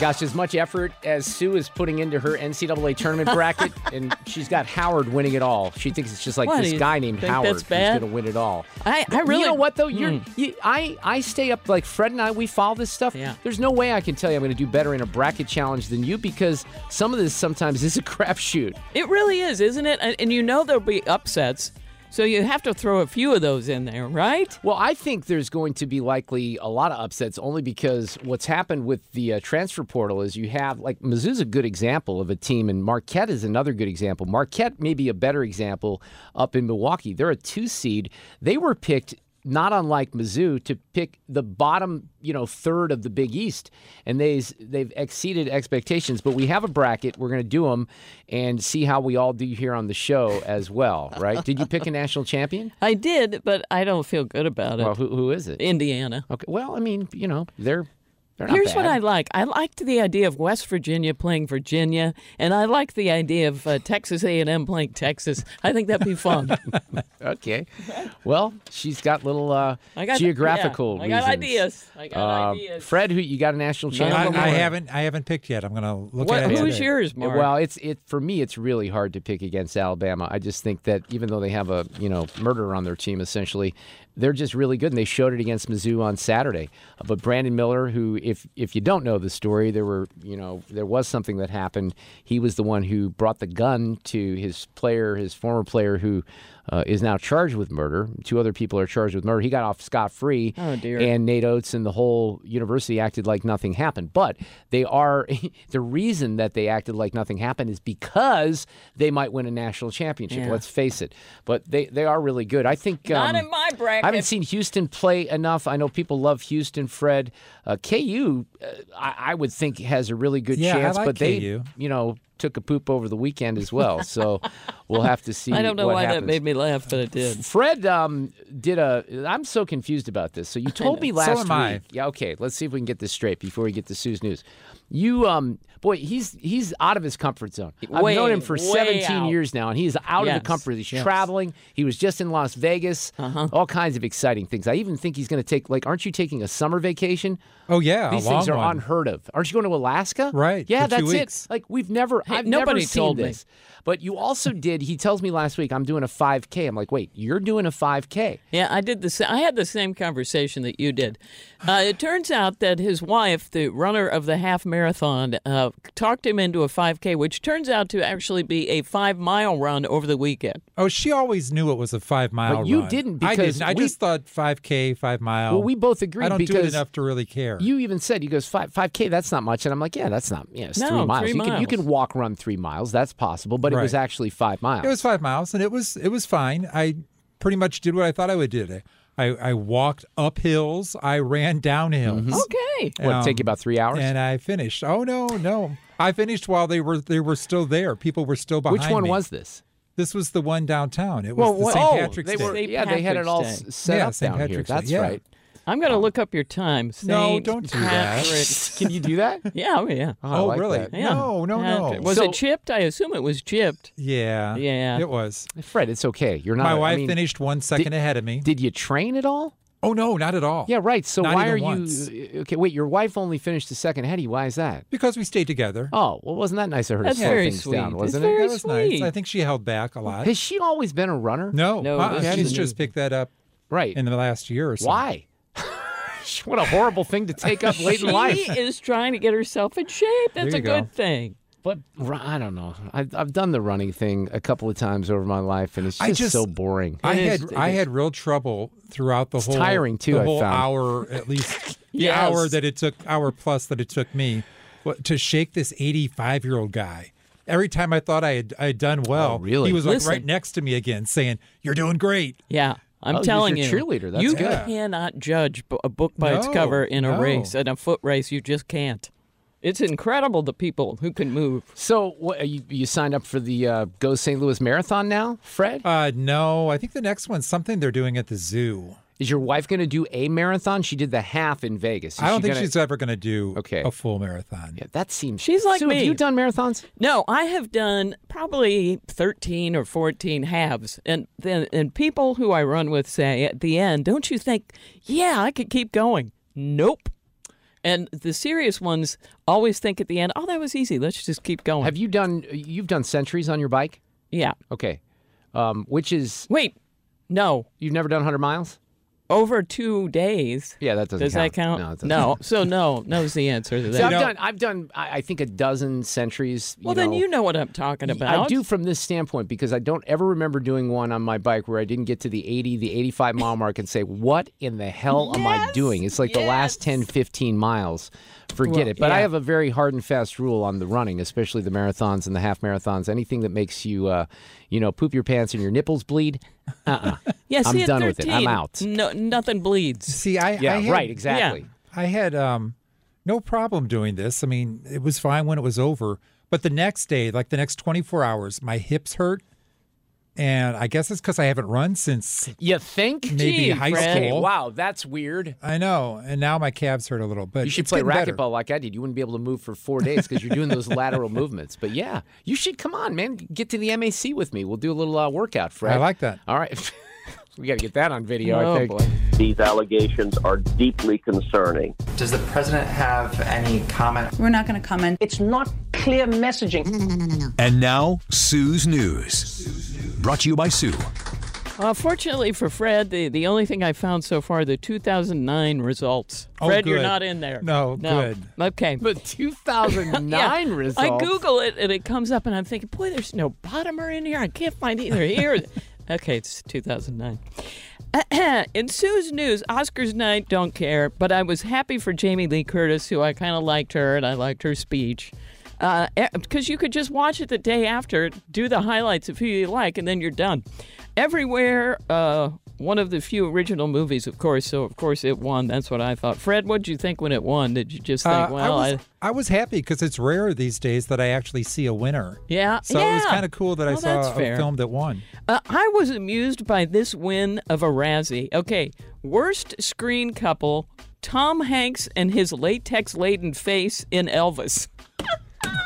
Gosh, as much effort as Sue is putting into her NCAA tournament bracket, and she's got Howard winning it all. She thinks it's just like What, this guy named Howard who's going to win it all. I- I You really- know what though? You're, Hmm. you, I, I stay up like Fred and I. We follow this stuff. Yeah. There's no way I can tell you I'm going to do better in a bracket challenge than you because some of this sometimes is a crapshoot. It really is, isn't it? And, and you know there'll be upsets, so you have to throw a few of those in there, right? Well, I think there's going to be likely a lot of upsets only because what's happened with the uh, transfer portal is you have, like, Mizzou's a good example of a team, and Marquette is another good example. Marquette may be a better example up in Milwaukee. They're a two seed. They were picked. Not unlike Mizzou, to pick the bottom, you know, third of the Big East, and they they've exceeded expectations. But we have a bracket; we're going to do them and see how we all do here on the show as well, right? Did you pick a national champion? I did, but I don't feel good about it. Well, who, who is it? Indiana. Okay. Well, I mean, you know, they're they're Here's what I like. I liked the idea of West Virginia playing Virginia, and I like the idea of uh, Texas A&M playing Texas. I think that'd be fun. Okay. Well, she's got little uh, I got geographical yeah, I got reasons. ideas. I got Uh, ideas. Fred, who you got a national No, I, champion? no, I no. haven't. I haven't picked yet. I'm going to look What, at it. who's today. yours, Mark? Well, it's it for me. It's really hard to pick against Alabama. I just think that even though they have a you know murderer on their team, essentially, they're just really good, and they showed it against Mizzou on Saturday. Uh, but Brandon Miller, who if if you don't know the story, there were you know there was something that happened. He was the one who brought the gun to his player, his former player, who uh, is now charged with murder. Two other people are charged with murder. He got off scot free. Oh, dear. And Nate Oats and the whole university acted like nothing happened. But they are the reason that they acted like nothing happened is because they might win a national championship. Yeah. Let's face it. But they, they are really good. I think Not um, in my bracket. I haven't seen Houston play enough. I know people love Houston. Fred uh, KU, uh, I, I would think has a really good Yeah, I chance. like but they, you know, took a poop over the weekend as well. So we'll have to see. I don't know what why happens. that made me laugh, but it did. Fred um, did a. I'm so confused about this. So you told me So last am week. I. Yeah. Okay. Let's see if we can get this straight before we get to Sue's news. You um, boy, he's he's out of his comfort zone. I've known him for 17 out. years now, and he's out of the comfort. He's traveling. He was just in Las Vegas. Uh-huh. All kinds of exciting things. I even think he's going to take. Like, aren't you taking a summer vacation? Oh yeah, These a long things are one. unheard of. Aren't you going to Alaska? Right, Yeah, for two that's weeks. it. Like we've never. Hey, I've nobody never seen me. this. But you also did. He tells me last week I'm doing a 5K. I'm like, wait, you're doing a 5K? Yeah, I did the. sa- I had the same conversation that you did. Uh, it turns out that his wife, the runner of the half marathon, uh, talked him into a 5K, which turns out to actually be a five mile run over the weekend. Oh, she always knew it was a five mile. But you run. didn't I because didn't. I we- just thought five k, five mile. Well, we both agreed I don't do because it enough to really care. You even said, "You goes five five k. That's not much." And I'm like, "Yeah, that's not. Yeah, it's No, three miles. three you can you can walk run three miles. That's possible. But it was actually five miles. It was five miles, and it was it was fine. I pretty much did what I thought I would do. I I walked up hills. I ran down hills. Mm-hmm. Okay. what um, take you about three hours? And I finished. Oh no, no! I finished while they were they were still there. People were still behind Which one me. was this? This was the one downtown. It was Well, the what- St. oh, Patrick's they Day. were. St. Yeah, they had it all Patrick's s- set Yeah, up St. down here. Patrick's Day, That's yeah. right. I'm going to look up your time. No, Saint don't do that. Patrick's. Can you do that? Yeah, oh, yeah. Oh, I Oh, like really? that. Yeah. No, no, no. Patrick. Was So- it chipped? I assume it was chipped. Yeah, Yeah. it was. Fred, it's okay. You're not. My I wife mean, finished one second ahead of me. Did you train at all? oh no, not at all. Yeah, right. So Not why are even you? Uh, okay, wait. Your wife only finished a second ahead of you. Why is that? because we stayed together. Oh, well, wasn't that nice of her That's to slow very things sweet. down? It's Wasn't very it? that was nice. sweet. I think she held back a lot. Has she always been a runner? no, No, uh-uh, that's she's new. just picked that up Right. in the last year or so. Why? What a horrible thing to take up late in life. She is trying to get herself in shape. That's a go. good thing. But I don't know. I've, I've done the running thing a couple of times over my life, and it's just, I just- so boring. I It had is- I had real trouble throughout the whole tiring, too, The I whole found. hour at least the Yes. hour that it took hour plus that it took me to shake this 85 year old guy. Every time I thought I had I had done oh, well, Oh, really? he was like Listen. right next to me again, saying, "You're doing great." Yeah. I'm Oh, he's telling your you, cheerleader. That's you good. cannot judge a book by its cover in a no. race, in a foot race. You just can't. It's incredible the people who can move. So, what, you you signed up for the uh, Go St. Louis Marathon now, Fred? Uh, no, I think the next one's something they're doing at the zoo. Is your wife going to do a marathon? She did the half in Vegas. Is I don't she think gonna- she's ever going to do Okay. a full marathon. Yeah, that seems. She's like Sue, me. Have you done marathons? No, I have done probably 13 or 14 halves. And then and people who I run with say at the end, "Don't you think, yeah, I could keep going?" Nope. And the serious ones always think at the end, "Oh, that was easy. Let's just keep going." Have you done? You've done centuries on your bike? yeah. Okay. Um, which is Wait. No. you've never done 100 miles? Over 2 days. Yeah, that doesn't Does count. that count? No, no. So no, no no's the answer to So. I've done. I've done. I, I think a dozen centuries. well, then you know what I'm talking about. I do from this standpoint because I don't ever remember doing one on my bike where I didn't get to the 80, the 85 mile mark and say, what in the hell am I doing? It's like the last 10, 15 miles. Forget Well, it. But I have a very hard and fast rule on the running, especially the marathons and the half marathons. Anything that makes you, uh, you know, poop your pants and your nipples bleed. Uh-uh. Yeah, I'm see, at done with it. I'm out. No, nothing bleeds. See, I, Yeah, I had, right, exactly. I had um, no problem doing this. I mean, it was fine when it was over. But the next day, like the next 24 hours, my hips hurt. And I guess it's because I haven't run since You think? maybe Gee, high Fred. Okay, school. wow, that's weird. I know. And now my calves hurt a little. But You should play getting better. like I did. You wouldn't be able to move for four days because you're doing those lateral movements. But yeah, you should come on, man. Get to the MAC with me. We'll do a little uh, workout, Fred. I like that. All right. we got to get that on video, I Oh think. boy. These allegations are deeply concerning. Does the president have any comment? We're not going to comment. It's not clear messaging. No, no, no, no, no. And now, Sue's News. Brought to you by Sue. Uh, fortunately for Fred, the, the only thing I found so far the 2009 results. Oh, Fred, you're not in there. No, good. Okay. But 2009 Yeah, results. I Google it and it comes up, and I'm thinking, boy, there's no bottomer in here. I can't find either here. okay, it's 2009. in Sue's news, Oscars night, don't care, but I was happy for Jamie Lee Curtis, who I kind of liked her and I liked her speech. Because you could just watch it the day after, do the highlights of who you like, and then you're done. Everywhere, uh, one of the few original movies, of course, so of course it won. That's what I thought. Fred, what did you think when it won? Did you just think, Uh, well, I was, I was happy because it's rare these days that I actually see a winner. yeah, So it was kind of cool that I saw a fair. film that won. Uh, I was amused by this win of a Razzie. Okay, worst screen couple: Tom Hanks and his latex-laden face in Elvis.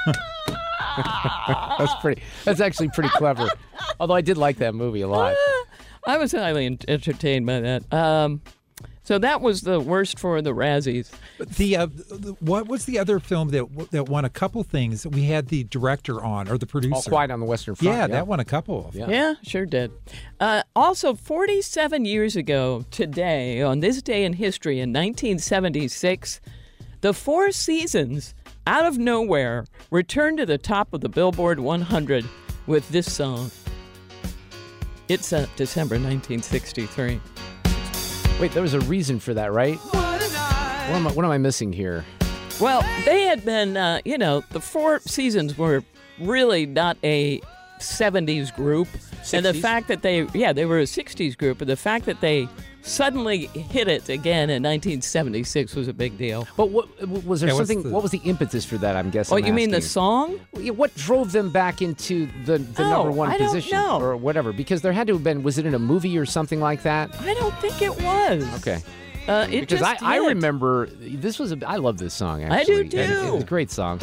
That's pretty. That's actually pretty clever. Although I did like that movie a lot. I was highly en- entertained by that. Um, so that was the worst for the Razzies. The, uh, the what was the other film that that won a couple things? We had the director on or the producer. All Quiet on the Western Front. yeah, that won a couple. Yeah. Yeah, sure did. Uh, also, 47 years ago today, on this day in history in 1976, the Four Seasons, out of nowhere, returned to the top of the Billboard 100 with this song. It's uh, December 1963. Wait, there was a reason for that, right? What am I, what am I missing here? Well, they had been, uh, you know, the Four Seasons were really not a 70s group. And the fact that they, yeah, they were a 60s group, and the fact that they suddenly hit it again in 1976 was a big deal. But what was there Yeah, something? the- What was the impetus for that? I'm guessing. Oh, I'm you mean the song? What drove them back into the, the Oh, number one I don't position know. or whatever? Because there had to have been. Was it in a movie or something like that? I don't think it was. Okay. Uh, it Because just I, I remember this was a I love this song I do actually. And too. It's a great song.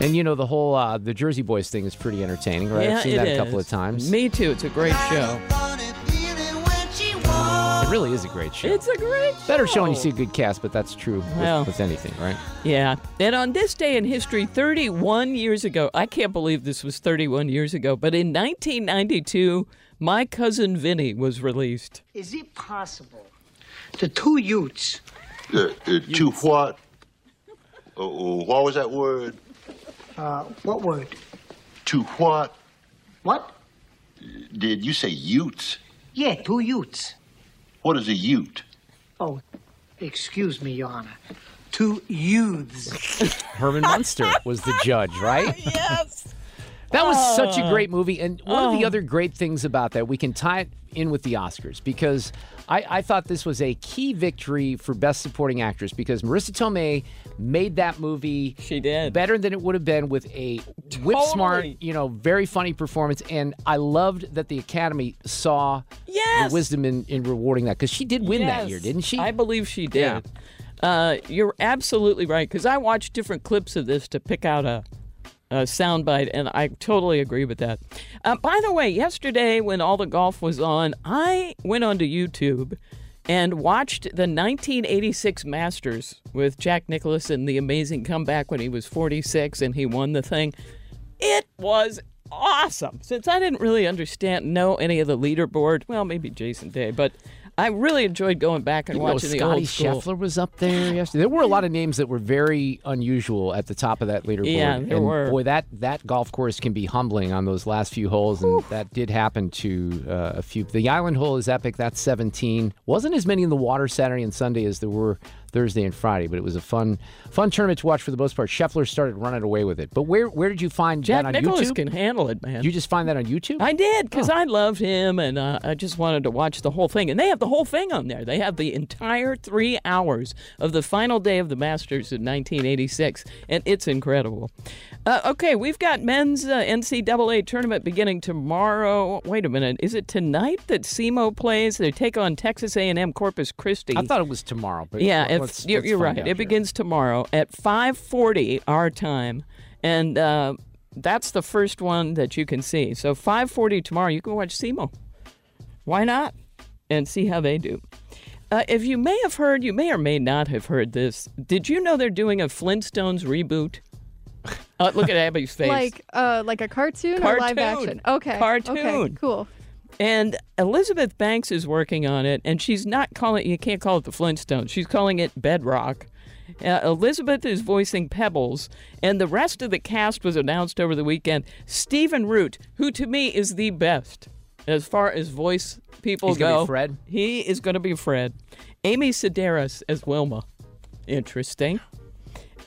And you know the whole uh, the Jersey Boys thing is pretty entertaining, right? Yeah, I've seen it that a couple of times. Me too. It's a great show. It really is a great show. It's a great show. Better show when you see a good cast, but that's true with, Well. with anything, right? Yeah. And on this day in history, 31 years ago, I can't believe this was 31 years ago, but in 1992, My Cousin Vinny was released. Is it possible the two youths Uh, uh, to what? Uh, what was that word? Uh, what word? To what? What? Did you say Utes? Yeah, two youths. What is a Ute? Oh, excuse me, Your Honor. Two youths. Herman Munster was the judge, right? Yes. That was such a Oh. great movie. And one of the Oh. other great things about that, we can tie it in with the Oscars because I, I thought this was a key victory for Best Supporting Actress because Marisa Tomei made that movie She did. better than it would have been with a whip smart, you know, very funny performance. And I loved that the Academy saw Yes. the wisdom in, in rewarding that because she did win that year, didn't she? I believe she did. Yeah. Uh, you're absolutely right because I watched different clips of this to pick out a, a soundbite, and I totally agree with that. Uh, by the way, yesterday when all the golf was on, I went onto YouTube and watched the 1986 Masters with Jack Nicklaus and the amazing comeback when he was 46 and he won the thing. It was awesome. Since I didn't really understand, know any of the leaderboard, well, maybe Jason Day, but I really enjoyed going back and watching the Scotty old school. Scheffler was up there yesterday. There were a lot of names that were very unusual at the top of that leaderboard. Yeah, there and were. Boy, that that golf course can be humbling on those last few holes, and that did happen to uh, a few. The island hole is epic. That's 17. Wasn't as many in the water Saturday and Sunday as there were Thursday and Friday, but it was a fun fun tournament to watch for the most part. Scheffler started running away with it. But where where did you find Jack that on Nicklaus YouTube? can handle it, man. you just find that on YouTube? I did Oh. because I loved him, and uh, I just wanted to watch the whole thing. And they have the whole thing on there. They have the entire three hours of the final day of the Masters in 1986, and it's incredible. Uh, okay, we've got men's uh, NCAA tournament beginning tomorrow. Wait a minute, is it tonight that SEMO plays? They take on Texas A&M Corpus Christi. I thought it was tomorrow, but Yeah, if, let's- you're, let's you're right. It here. begins tomorrow at 5:40 our time, and uh, that's the first one that you can see. So 5:40 tomorrow, you can watch SEMO. Why not? And see how they do. Uh, if you may have heard, you may or may not have heard this. Did you know they're doing a Flintstones reboot? Uh, look at Abby's face. Like uh like a cartoon, or live action? Okay. Okay. Cartoon. Cool. And Elizabeth Banks is working on it, and she's not calling you can't call it the Flintstones. She's calling it Bedrock. Uh, Elizabeth is voicing Pebbles, and the rest of the cast was announced over the weekend. Stephen Root, who to me is the best as far as voice people He's go. Fred? He is going to be Fred. Amy Sedaris as Wilma. Interesting.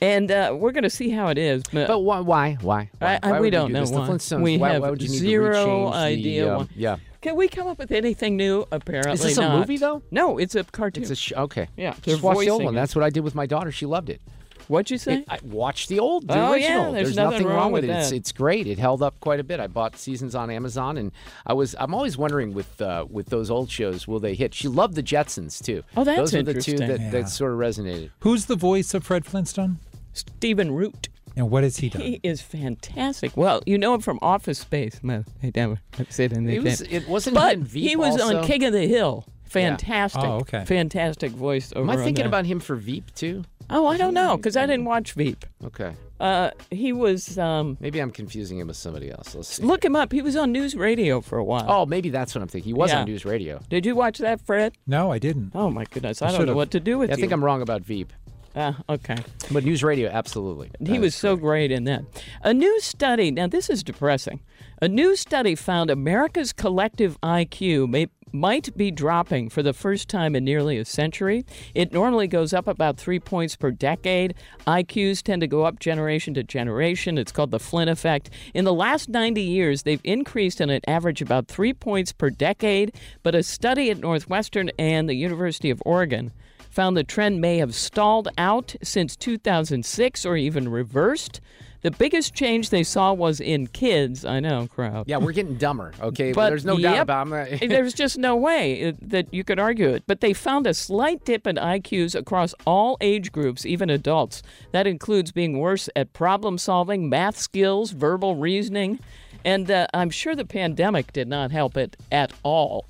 And uh, we're going to see how it is. But why? Why? Why? I- I- Why we don't do know why. Flintstones. We why, have why would you need zero idea The, why. yeah. Can we come up with anything new? Apparently Is this a movie, though? No, it's a cartoon. It's a sh- okay. Yeah, they're Just watch the old one. it. That's what I did with my daughter. She loved it. What'd you say? It- I watched the old, the Oh, yeah, original. there's nothing wrong with with it. It's, it's great. It held up quite a bit. I bought seasons on Amazon, and I was I'm always wondering with uh, with those old shows, will they hit? She loved the Jetsons too. Oh, that's those are the two that, Yeah. that sort of resonated. Who's the voice of Fred Flintstone? Stephen Root. And what has he done? He is fantastic. Well, you know him from Office Space. Man, hey, damn it. I said in the It was thing. it wasn't But he in he was also? on King of the Hill. Fantastic. Oh, okay. Fantastic voice over Am I thinking that. about him for Veep too? Oh, I don't know, because I didn't watch Veep. Okay, Uh, he was, um, maybe I'm confusing him with somebody else. Let's see. look him up. He was on news radio for a while. Oh, maybe that's what I'm thinking. He was Yeah. on News Radio. Did you watch that, Fred? No, I didn't. Oh, my goodness. I, I don't know what to do with this. I think I'm wrong about Veep, Ah, okay. but News Radio, absolutely. He That was so great in that. A new study, now this is depressing. A new study found America's collective IQ may, might be dropping for the first time in nearly a century. It normally goes up about three points per decade. IQs tend to go up generation to generation. It's called the Flynn effect. In the last 90 years, they've increased on an average about three points per decade, but a study at Northwestern and the University of Oregon found the trend may have stalled out since 2006 or even reversed. The biggest change they saw was in kids. I know, crowd. Yeah, we're getting dumber. Okay, But there's no doubt yep, about it. There's just no way uh, that you could argue it. But they found a slight dip in IQs across all age groups, even adults. That includes being worse at problem solving, math skills, verbal reasoning, and uh, I'm sure the pandemic did not help it at all.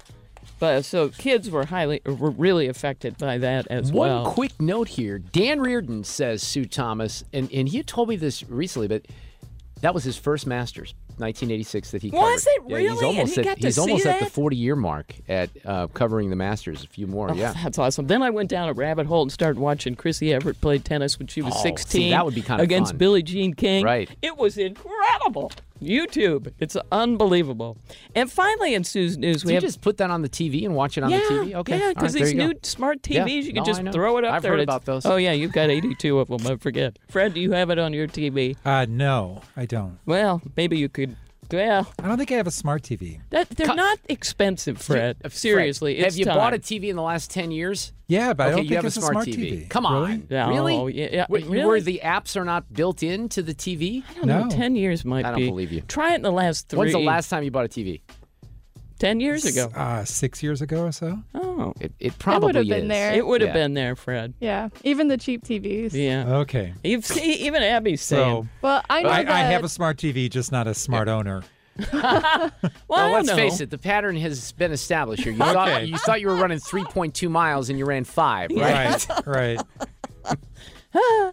But so kids were highly, were really affected by that as One well. One quick note here. Dan Reardon says Sue Thomas, and, and he told me this recently, but that was his first Masters, 1986, that he covered. Was it Yeah, he's really? And almost he at, got to he's see almost at the 40 year mark at uh, covering the Masters. A few more, Oh, yeah. That's awesome. Then I went down a rabbit hole and started watching Chrissy Evert play tennis when she was Oh, see, 16. that would be kinda Against fun. Billie Jean King. Right. It was incredible. YouTube. It's unbelievable. And finally, in Sue's news, we you have. just put that on the TV and watch it on yeah, the TV? Okay. Yeah, because right, these you go. new smart TVs, Yeah. you can No, just throw it up I've there. heard and it's- about those. Oh, yeah, you've got 82 of them. I forget. Fred, do you have it on your TV? Uh, no, I don't. Well, maybe you could Yeah, I don't think I have a smart TV. that they're not expensive, Fred. Fred, Seriously, have it's you time. bought a TV in the last ten years? Yeah, but I okay, don't you think have it's a smart, TV. Come on, Really? No, really? yeah, yeah, Where, really? where the apps are not built into the TV? I don't know, No. ten years might I don't be. believe you. Try it in the last three. When's the last time you bought a TV? Ten years ago. Uh, six years ago or so. Oh, It, it It probably would have been is. there. it would have Yeah. been there, Fred. yeah, even the cheap TVs. Yeah. Okay. You've see, even Abby's saying. So saying. Well, I know I, that. I have a smart TV, just not a smart owner. Well, Well, let's know. face it, the pattern has been established here. You thought you thought you were running 3.2 miles and you ran five, right? Right. right.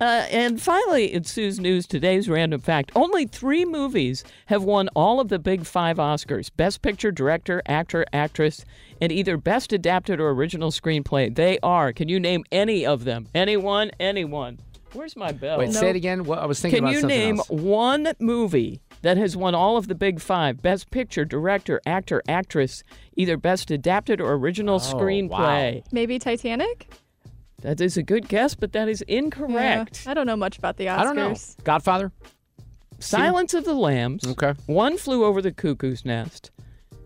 Uh, and finally, in Sue's News, today's random fact only three movies have won all of the big five Oscars Best Picture, Director, Actor, Actress, and either Best Adapted or Original Screenplay. They are. Can you name any of them? Anyone? Anyone? Where's my bell? Wait, say it again. What I was thinking Can about you something name else. one movie that has won all of the big five Best Picture, Director, Actor, Actress, either Best Adapted or Original Oh, Screenplay? Maybe Titanic. That is a good guess, but that is incorrect. Yeah, I don't know much about the Oscars. I don't know. Godfather. Silence of the Lambs. Okay. One flew over the cuckoo's nest,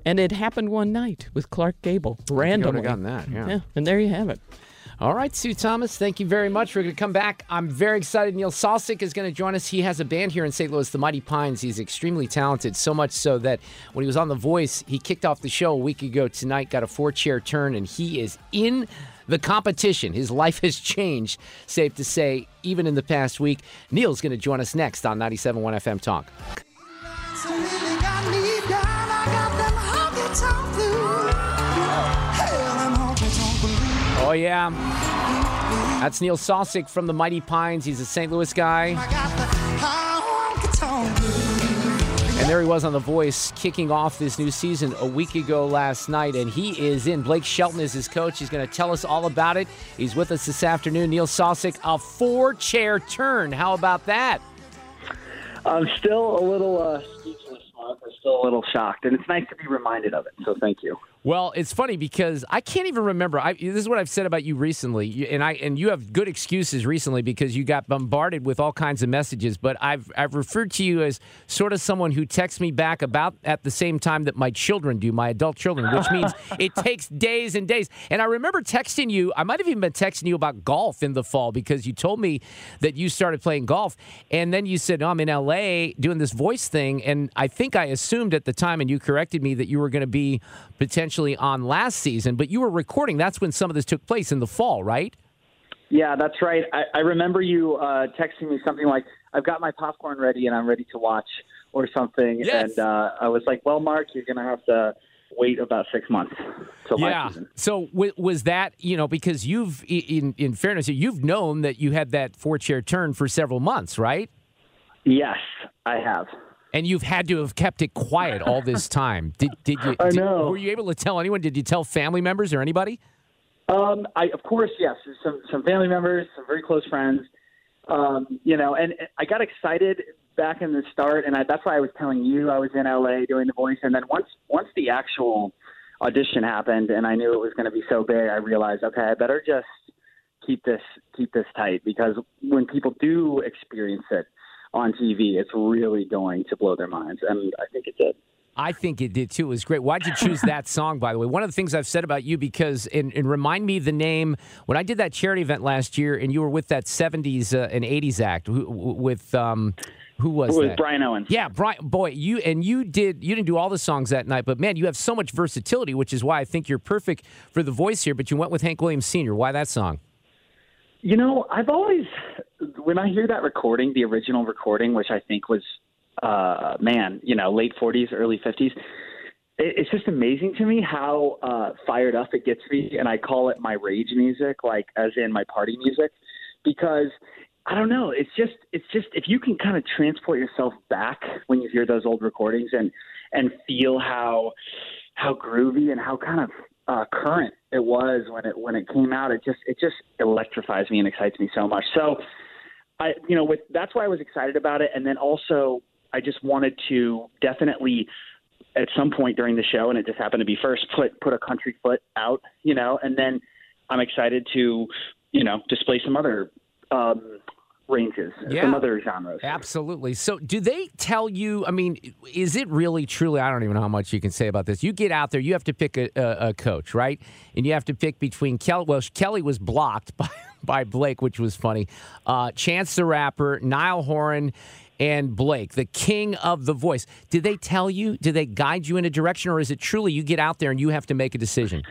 and it happened one night with Clark Gable I randomly. would have gotten that. Yeah. Yeah, and there you have it. All right, Sue Thomas, thank you very much. We're going to come back. I'm very excited. Neil Salsich is going to join us. He has a band here in St. Louis, the Mighty Pines. He's extremely talented, so much so that when he was on The Voice, he kicked off the show a week ago tonight, got a four chair turn, and he is in the competition. His life has changed, safe to say, even in the past week. Neil's going to join us next on 97.1 FM Talk. Oh, yeah. That's Neil Salsich from the Mighty Pines. He's a St. Louis guy. And there he was on The Voice, kicking off this new season a week ago last night. And he is in. Blake Shelton is his coach. He's going to tell us all about it. He's with us this afternoon. Neil Salsich, a four chair turn. How about that? I'm still a little uh, speechless, Mark. I'm still a little shocked, and it's nice to be reminded of it. So thank you. Well, it's funny because I can't even remember. I, this is what I've said about you recently, and I and you have good excuses recently because you got bombarded with all kinds of messages. But I've I've referred to you as sort of someone who texts me back about at the same time that my children do, my adult children, which means it takes days and days. And I remember texting you. I might have even been texting you about golf in the fall because you told me that you started playing golf, and then you said, "No, I'm in L.A. doing this voice thing," and I think I assumed at the time, and you corrected me that you were going to be potentially on last season, but you were recording. That's when some of this took place in the fall, right? Yeah, that's right. I, I remember you uh, texting me something like, "I've got my popcorn ready and I'm ready to watch," or something. Yes. And uh, I was like, "Well, Mark, you're going to have to wait about six months yeah. season." So w- was that you know because you've in in fairness you've known that you had that four chair turn for several months, right? Yes, I have. And you've had to have kept it quiet all this time. Did did you? I did- know. were you able to tell anyone? Did you tell family members or anybody? Um, I of course yes, some some family members, some very close friends. Um, you know, and I got excited back in the start, and I, that's why I was telling you I was in LA doing the voice, and then once once the actual audition happened, and I knew it was going to be so big, I realized okay, I better just keep this keep this tight because when people do experience it on TV, it's really going to blow their minds, and I think it did. I think it did too. It was great. Why'd you choose that song, by the way? One of the things I've said about you, because, and, and remind me the name, when I did that charity event last year and you were with that 70s uh, and 80s act who, with, um, who was It was that? Brian Owens. Yeah, Brian, boy, you, and you did, you didn't do all the songs that night, but man, you have so much versatility, which is why I think you're perfect for the voice here, but you went with Hank Williams Sr. Why that song? You know, I've always, when I hear that recording, the original recording, which I think was, uh, man, you know, late 40s, early 50s, it, it's just amazing to me how uh, fired up it gets me. And I call it my rage music, like as in my party music, because I don't know. It's just, it's just, if you can kind of transport yourself back when you hear those old recordings and, and feel how, how groovy and how kind of uh, current it was when it when it came out. It just it just electrifies me and excites me so much. So I you know with that's why I was excited about it, and then also I just wanted to definitely at some point during the show, and it just happened to be first put put a country foot out, you know, and then I'm excited to you know display some other um, ranges, Yeah. some other genres. Absolutely. So, do they tell you? I mean, is it really truly? I don't even know how much you can say about this. You get out there, you have to pick a, a, a coach, right? And you have to pick between Kelly. Well, Kelly was blocked by, by Blake, which was funny. Uh, Chance the Rapper, Niall Horan, and Blake, the king of the voice. Did they tell you? Did they guide you in a direction, or is it truly you get out there and you have to make a decision?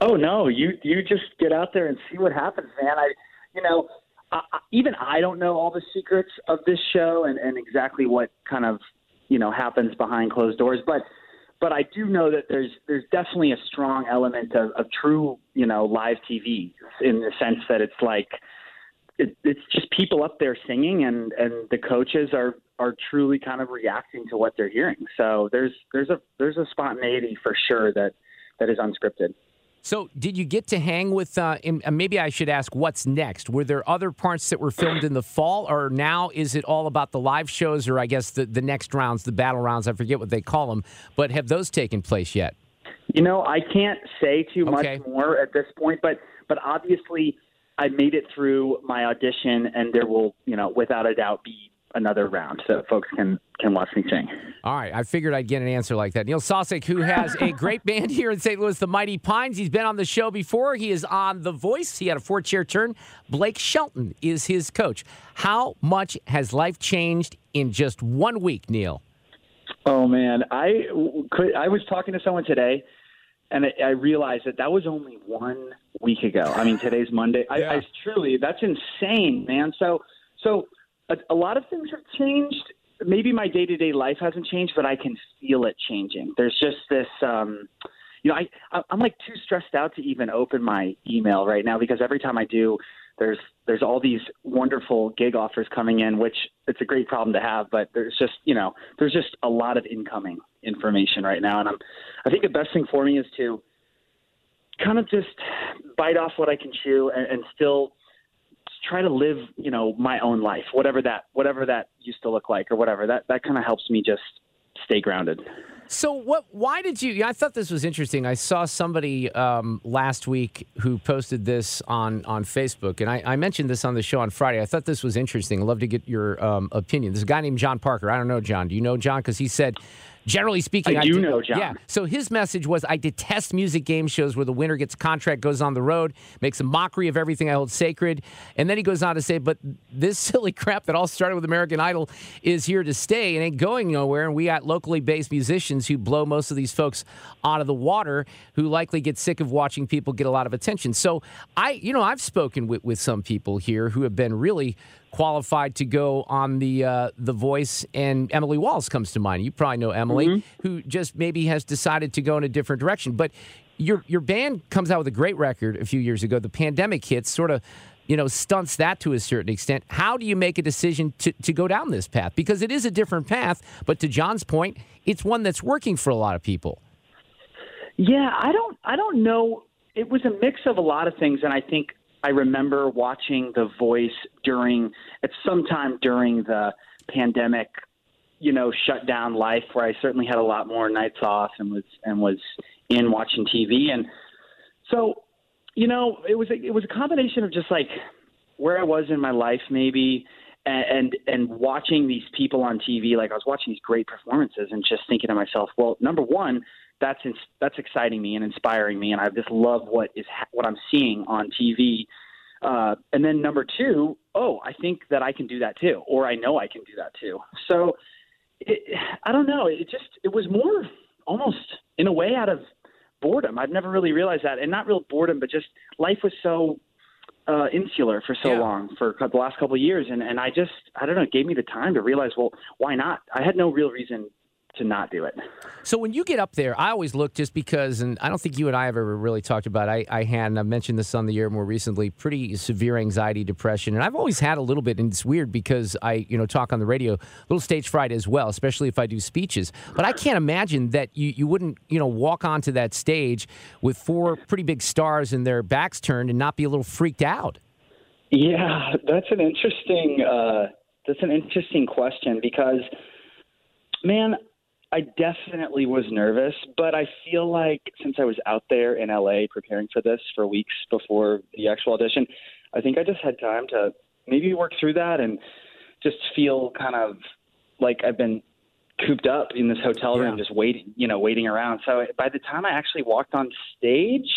Oh no, you you just get out there and see what happens, man. I, you know, Even I don't know all the secrets of this show and and exactly what kind of you know happens behind closed doors, but but I do know that there's there's definitely a strong element of, of true you know live TV in the sense that it's like it, it's just people up there singing and and the coaches are are truly kind of reacting to what they're hearing. So there's there's a there's a spontaneity for sure that that is unscripted. So, did you get to hang with? Uh, and and maybe I should ask, what's next? Were there other parts that were filmed in the fall, or now is it all about the live shows, or I guess the, the next rounds, the battle rounds? I forget what they call them, but have those taken place yet? You know, I can't say too Okay. much more at this point, but but obviously I made it through my audition, and there will, you know, without a doubt, be another round so folks can can watch me sing. All right, I figured I'd get an answer like that. Neil Salsich, who has a great band here in St. Louis, the Mighty Pines. He's been on the show before. He is on The Voice. He had a four chair turn. Blake Shelton is his coach. How much has life changed in just one week, Neil? Oh man, I could. I was talking to someone today, and I, I realized that that was only one week ago. I mean, today's Monday. I, I truly, that's insane, man. So, so a, a lot of things have changed. Maybe my day to day life hasn't changed, but I can feel it changing. There's just this. um you know, I I'm like too stressed out to even open my email right now because every time I do, there's there's all these wonderful gig offers coming in, which it's a great problem to have, but there's just you know there's just a lot of incoming information right now, and I'm I think the best thing for me is to kind of just bite off what I can chew and, and still try to live you know my own life, whatever that whatever that used to look like or whatever that that kind of helps me just stay grounded. So what? Why did you? I thought this was interesting. I saw somebody um, last week who posted this on on Facebook, and I, I mentioned this on the show on Friday. I thought this was interesting. I'd love to get your um, opinion. This guy named John Parker. I don't know John. Do you know John? Because he said. Generally speaking, I do de- know John. Yeah. So his message was, "I detest music game shows where the winner gets a contract, goes on the road, makes a mockery of everything I hold sacred." And then he goes on to say, "But this silly crap that all started with American Idol is here to stay and ain't going nowhere. And we got locally based musicians who blow most of these folks out of the water, who likely get sick of watching people get a lot of attention." So I, you know, I've spoken with with some people here who have been really qualified to go on the uh, the Voice, and Emily Walls comes to mind. You probably know Emily, who just maybe has decided to go in a different direction. But your your band comes out with a great record a few years ago. The pandemic hits, sort of. You know, stunts that to a certain extent. How do you make a decision to, to go down this path? Because it is a different path, but to John's point, it's one that's working for a lot of people. Yeah, I don't I don't know. It was a mix of a lot of things and I think I remember watching The Voice during at some time during the pandemic, you know, shut down life where I certainly had a lot more nights off and was and was in watching TV and so you know, it was a, it was a combination of just like where I was in my life maybe and, and and watching these people on TV like I was watching these great performances and just thinking to myself, well, number one, that's that's exciting me and inspiring me, and I just love what is ha- what I'm seeing on TV. Uh, and then number two, oh, I think that I can do that too, or I know I can do that too. So it, I don't know. It just it was more almost in a way out of boredom. I've never really realized that, and not real boredom, but just life was so uh, insular for so Yeah. long for the last couple of years, and and I just I don't know. It gave me the time to realize, well, why not? I had no real reason to not do it. So when you get up there, I always look just because, and I don't think you and I have ever really talked about. I, I had, and I mentioned this on the air more recently, pretty severe anxiety, depression, and I've always had a little bit. And it's weird because I, you know, talk on the radio, a little stage fright as well, especially if I do speeches. But I can't imagine that you you wouldn't, you know, walk onto that stage with four pretty big stars and their backs turned and not be a little freaked out. Yeah, that's an interesting uh, that's an interesting question because, man, I definitely was nervous, but I feel like since I was out there in LA preparing for this for weeks before the actual audition, I think I just had time to maybe work through that and just feel kind of like I've been cooped up in this hotel room, Yeah. just waiting, you know, waiting around. So by the time I actually walked on stage,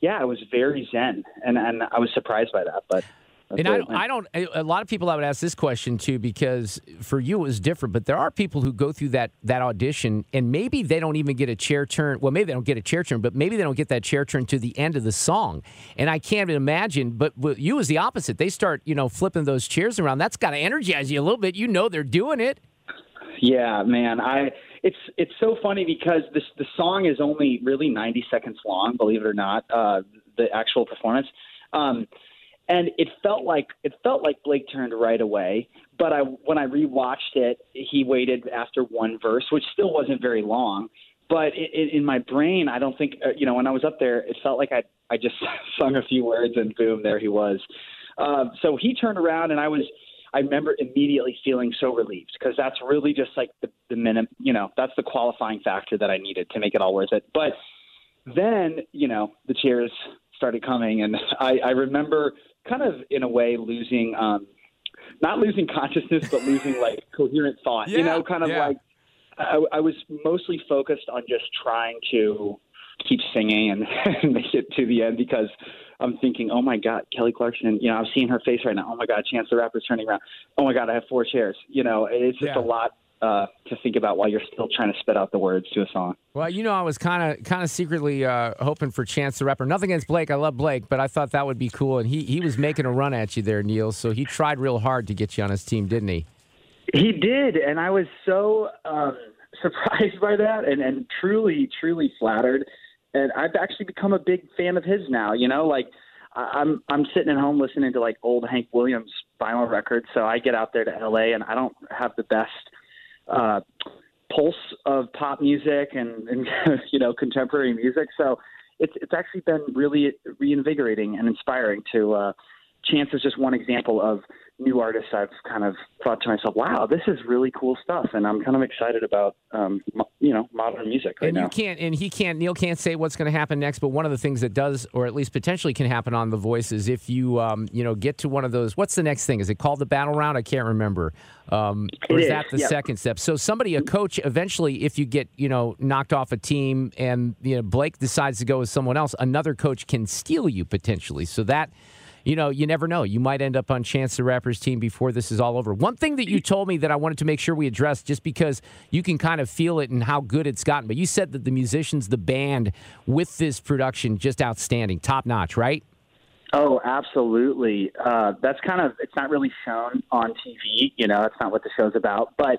yeah, I was very zen, and and I was surprised by that. But that's And I don't. I don't. A lot of people I would ask this question to because for you it was different. But there are people who go through that that audition and maybe they don't even get a chair turn. Well, maybe they don't get a chair turn, but maybe they don't get that chair turn to the end of the song. And I can't imagine. But with you is the opposite. They start you know flipping those chairs around. That's got to energize you a little bit. You know they're doing it. Yeah, man. I it's it's so funny because this the song is only really 90 seconds long, believe it or not, uh the actual performance. Um and it felt like it felt like Blake turned right away, but I when I rewatched it, he waited after one verse, which still wasn't very long. But it, it, in my brain, I don't think uh, you know. When I was up there, it felt like I I just sung a few words and boom, there he was. Um, so he turned around, and I was I remember immediately feeling so relieved because that's really just like the, the minimum, you know, that's the qualifying factor that I needed to make it all worth it. But then, you know, the cheers started coming, and I, I remember kind of in a way losing, um, not losing consciousness, but losing like coherent thought. you know, kind of yeah. like I, I was mostly focused on just trying to keep singing and, and make it to the end because I'm thinking, oh my God, Kelly Clarkson, you know, I'm seeing her face right now. Oh my God, Chance the Rapper's turning around. Oh my God, I have four chairs. You know, it's just Yeah. a lot uh, to think about while you're still trying to spit out the words to a song. Well, you know, I was kind of kind of secretly uh, hoping for Chance the Rapper. Nothing against Blake. I love Blake, but I thought that would be cool. And he he was making a run at you there, Neil. So he tried real hard to get you on his team, didn't he? He did, and I was so um, surprised by that, and and truly, truly flattered. And I've actually become a big fan of his now. You know, like I- I'm I'm sitting at home listening to like old Hank Williams vinyl records. So I get out there to L.A. and I don't have the best uh, pulse of pop music and, and you know contemporary music. So it's it's actually been really reinvigorating and inspiring to. Uh, Chance is just one example of new artists I've kind of thought to myself, wow, this is really cool stuff, and I'm kind of excited about um, mo- you know modern music right and now. you can't, and he can't. Neil can't say what's going to happen next. But one of the things that does, or at least potentially can happen on The Voice, is if you, um, you know, get to one of those. What's the next thing? Is it called the battle round? I can't remember. Um, or is is, that the yep. second step? So somebody, a coach, eventually, if you get, you know, knocked off a team, and you know Blake decides to go with someone else, another coach can steal you potentially. So that. You know, you never know. You might end up on Chance the Rapper's team before this is all over. One thing that you told me that I wanted to make sure we addressed, just because you can kind of feel it and how good it's gotten, but you said that the musicians, the band with this production, just outstanding, top notch, right? Oh, absolutely. Uh, that's kind of it's not really shown on TV. You know, that's not what the show's about. But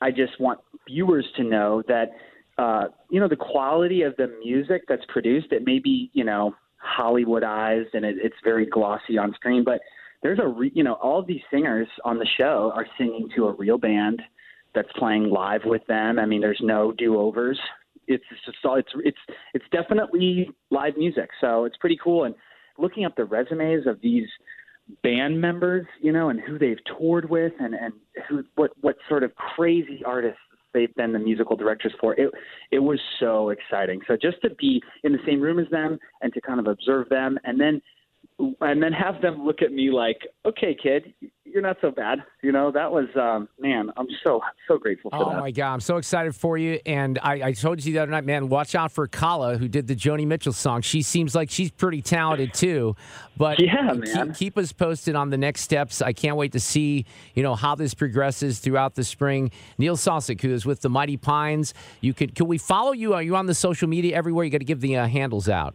I just want viewers to know that uh, you know the quality of the music that's produced. It may be you know Hollywoodized and it, it's very glossy on screen, but there's a re, you know all of these singers on the show are singing to a real band that's playing live with them. I mean, there's no do overs. It's just all it's it's it's definitely live music. So it's pretty cool. And looking up the resumes of these band members, you know, and who they've toured with, and and who what what sort of crazy artists they've been the musical directors for. It it was so exciting. So just to be in the same room as them and to kind of observe them, and then and then have them look at me like, okay, kid, you're not so bad. You know, that was um, man. I'm so so grateful for Oh that. my God, I'm so excited for you. And I, I told you the other night, man, watch out for Kala, who did the Joni Mitchell song. She seems like she's pretty talented too. But Yeah, keep- man. Keep, us posted on the next steps. I can't wait to see, you know, how this progresses throughout the spring. Neil Salsich, who is with the Mighty Pines. You could can we follow you? Are you on the social media everywhere? You got to give the uh, handles out.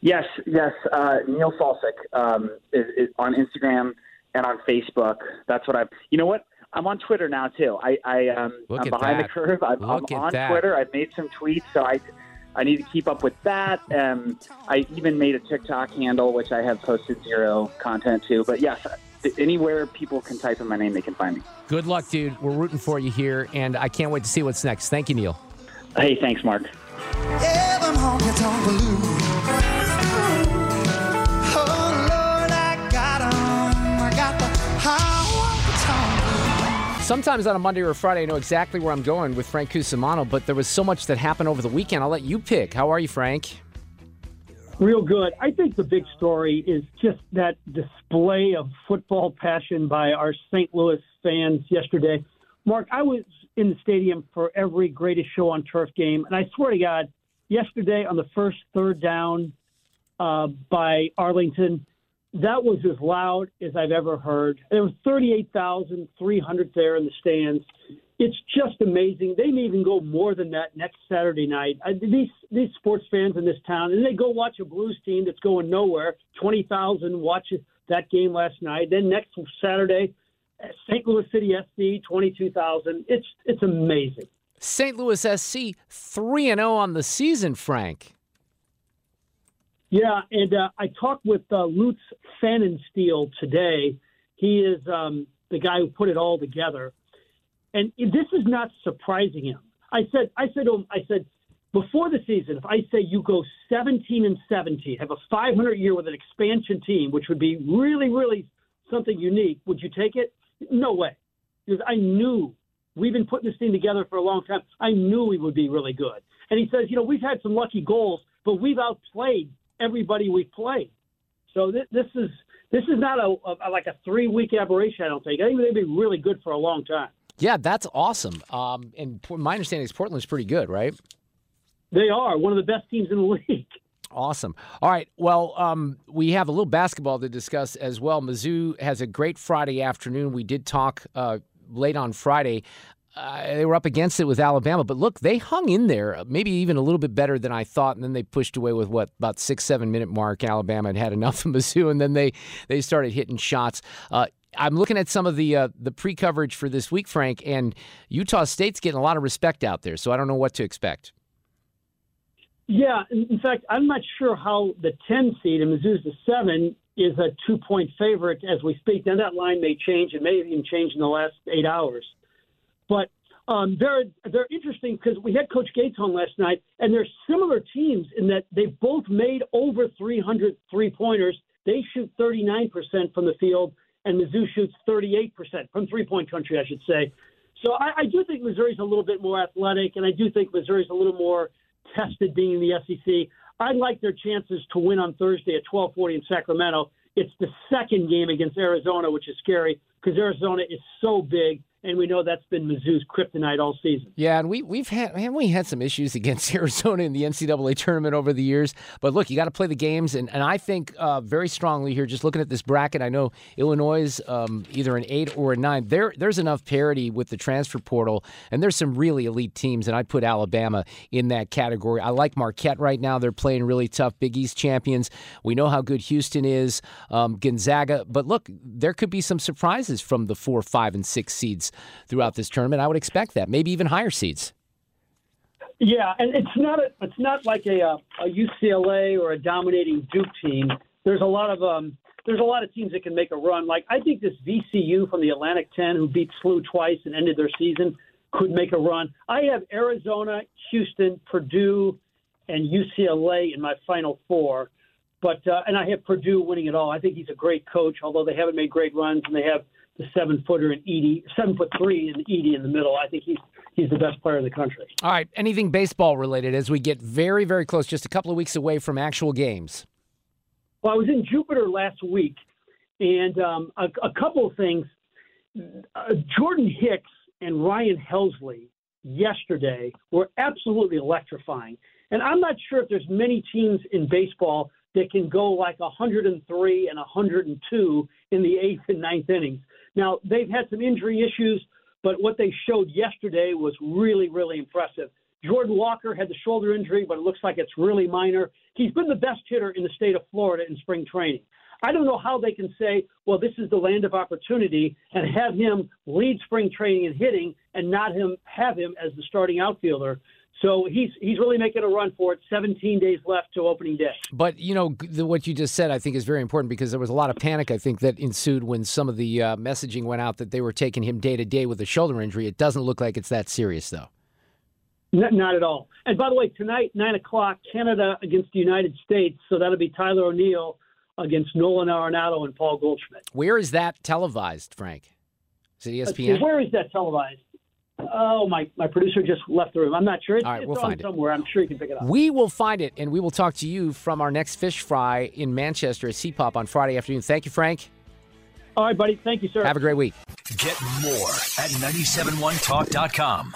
Yes, yes. Uh, Neil Salsich um, is, is on Instagram and on Facebook. That's what I'm. You know what? I'm on Twitter now too. I, I um, Look I'm at behind that. the curve. I'm, Look I'm at on that. Twitter. I've made some tweets, so I I need to keep up with that. Um, I even made a TikTok handle, which I have posted zero content to. But yes, anywhere people can type in my name, they can find me. Good luck, dude. We're rooting for you here, and I can't wait to see what's next. Thank you, Neil. Hey, thanks, Mark. Yeah, Sometimes on a Monday or a Friday, I know exactly where I'm going with Frank Cusimano, but there was so much that happened over the weekend. I'll let you pick. How are you, Frank? Real good. I think the big story is just that display of football passion by our St. Louis fans yesterday. Mark, I was in the stadium for every greatest show on turf game, and I swear to God, yesterday on the first third down uh, by Arlington, that was as loud as I've ever heard. There were 38,300 there in the stands. It's just amazing. They may even go more than that next Saturday night. I, these these sports fans in this town, and they go watch a Blues team that's going nowhere. 20,000 watch that game last night. Then next Saturday, uh, St. Louis City SC, 22,000. It's it's amazing. St. Louis SC 3 and 0 on the season, Frank. Yeah, and uh, I talked with uh, Lutz Pfannenstiel today. He is um, the guy who put it all together, and this is not surprising him. I said, I said to him, I said, before the season, if I say you go 17 and 17, have a 500 year with an expansion team, which would be really, really something unique, would you take it? No way, because I knew we've been putting this team together for a long time. I knew we would be really good. And he says, you know, we've had some lucky goals, but we've outplayed everybody we've played. So th- this is this is not a, a like a three week aberration. I don't think. I think they'd be really good for a long time. Yeah, that's awesome. Um, and my understanding is Portland's pretty good, right? They are one of the best teams in the league. Awesome. All right. Well, um, we have a little basketball to discuss as well. Mizzou has a great Friday afternoon. We did talk uh, late on Friday uh, they were up against it with Alabama, but look, they hung in there, uh, maybe even a little bit better than I thought, and then they pushed away with what about six, seven minute mark. Alabama had had enough of Mizzou, and then they they started hitting shots. Uh, I'm looking at some of the uh, the pre coverage for this week, Frank, and Utah State's getting a lot of respect out there, so I don't know what to expect. Yeah, in fact, I'm not sure how the 10 seed and Mizzou's the seven is a two point favorite as we speak. Now that line may change; it may even change in the last eight hours. But um, they're they're interesting because we had Coach Gates on last night, and they're similar teams in that they both made over 300 three pointers. They shoot 39% from the field, and Mizzou shoots 38% from three point country, I should say. So I, I do think Missouri's a little bit more athletic, and I do think Missouri's a little more tested being in the SEC. I like their chances to win on Thursday at 12:40 in Sacramento. It's the second game against Arizona, which is scary because Arizona is so big and we know that's been Mizzou's kryptonite all season. Yeah, and we we've had haven't we had some issues against Arizona in the NCAA tournament over the years. But look, you got to play the games, and, and I think uh, very strongly here. Just looking at this bracket, I know Illinois is um, either an eight or a nine. There there's enough parity with the transfer portal, and there's some really elite teams, and I'd put Alabama in that category. I like Marquette right now; they're playing really tough. Big East champions. We know how good Houston is, um, Gonzaga, but look, there could be some surprises from the four, five, and six seeds throughout this tournament. I would expect that, maybe even higher seeds. Yeah, and it's not a, it's not like a, uh, a UCLA or a dominating Duke team. There's a lot of um, there's a lot of teams that can make a run. Like I think this VCU from the Atlantic 10, who beat SLU twice and ended their season, could make a run. I have Arizona, Houston, Purdue, and UCLA in my Final Four. But uh, and I have Purdue winning it all. I think he's a great coach, although they haven't made great runs and they have the seven footer and Edey, seven foot three and Edey in the middle. I think he's he's the best player in the country. All right, anything baseball related as we get very very close, just a couple of weeks away from actual games. Well, I was in Jupiter last week, and um, a, a, couple of things. Uh, Jordan Hicks and Ryan Helsley yesterday were absolutely electrifying. And I'm not sure if there's many teams in baseball that can go like 103 and 102 in the eighth and ninth innings. Now, they've had some injury issues, but what they showed yesterday was really, really impressive. Jordan Walker had the shoulder injury, but it looks like it's really minor. He's been the best hitter in the state of Florida in spring training. I don't know how they can say, well, this is the land of opportunity and have him lead spring training and hitting and not him have him as the starting outfielder. So he's he's really making a run for it. 17 days left to opening day. But you know the, what you just said, I think is very important because there was a lot of panic. I think that ensued when some of the uh, messaging went out that they were taking him day to day with a shoulder injury. It doesn't look like it's that serious, though. Not, not at all. And by the way, tonight nine o'clock, Canada against the United States. So that'll be Tyler O'Neill against Nolan Arenado and Paul Goldschmidt. Where is that televised, Frank? Is it ESPN? Where is that televised? Oh, my, my producer just left the room. I'm not sure. It's, All right, it's we'll on find it. somewhere. I'm sure you can pick it up. We will find it, and we will talk to you from our next fish fry in Manchester at CPOP on Friday afternoon. Thank you, Frank. All right, buddy. Thank you, sir. Have a great week. Get more at 971talk.com.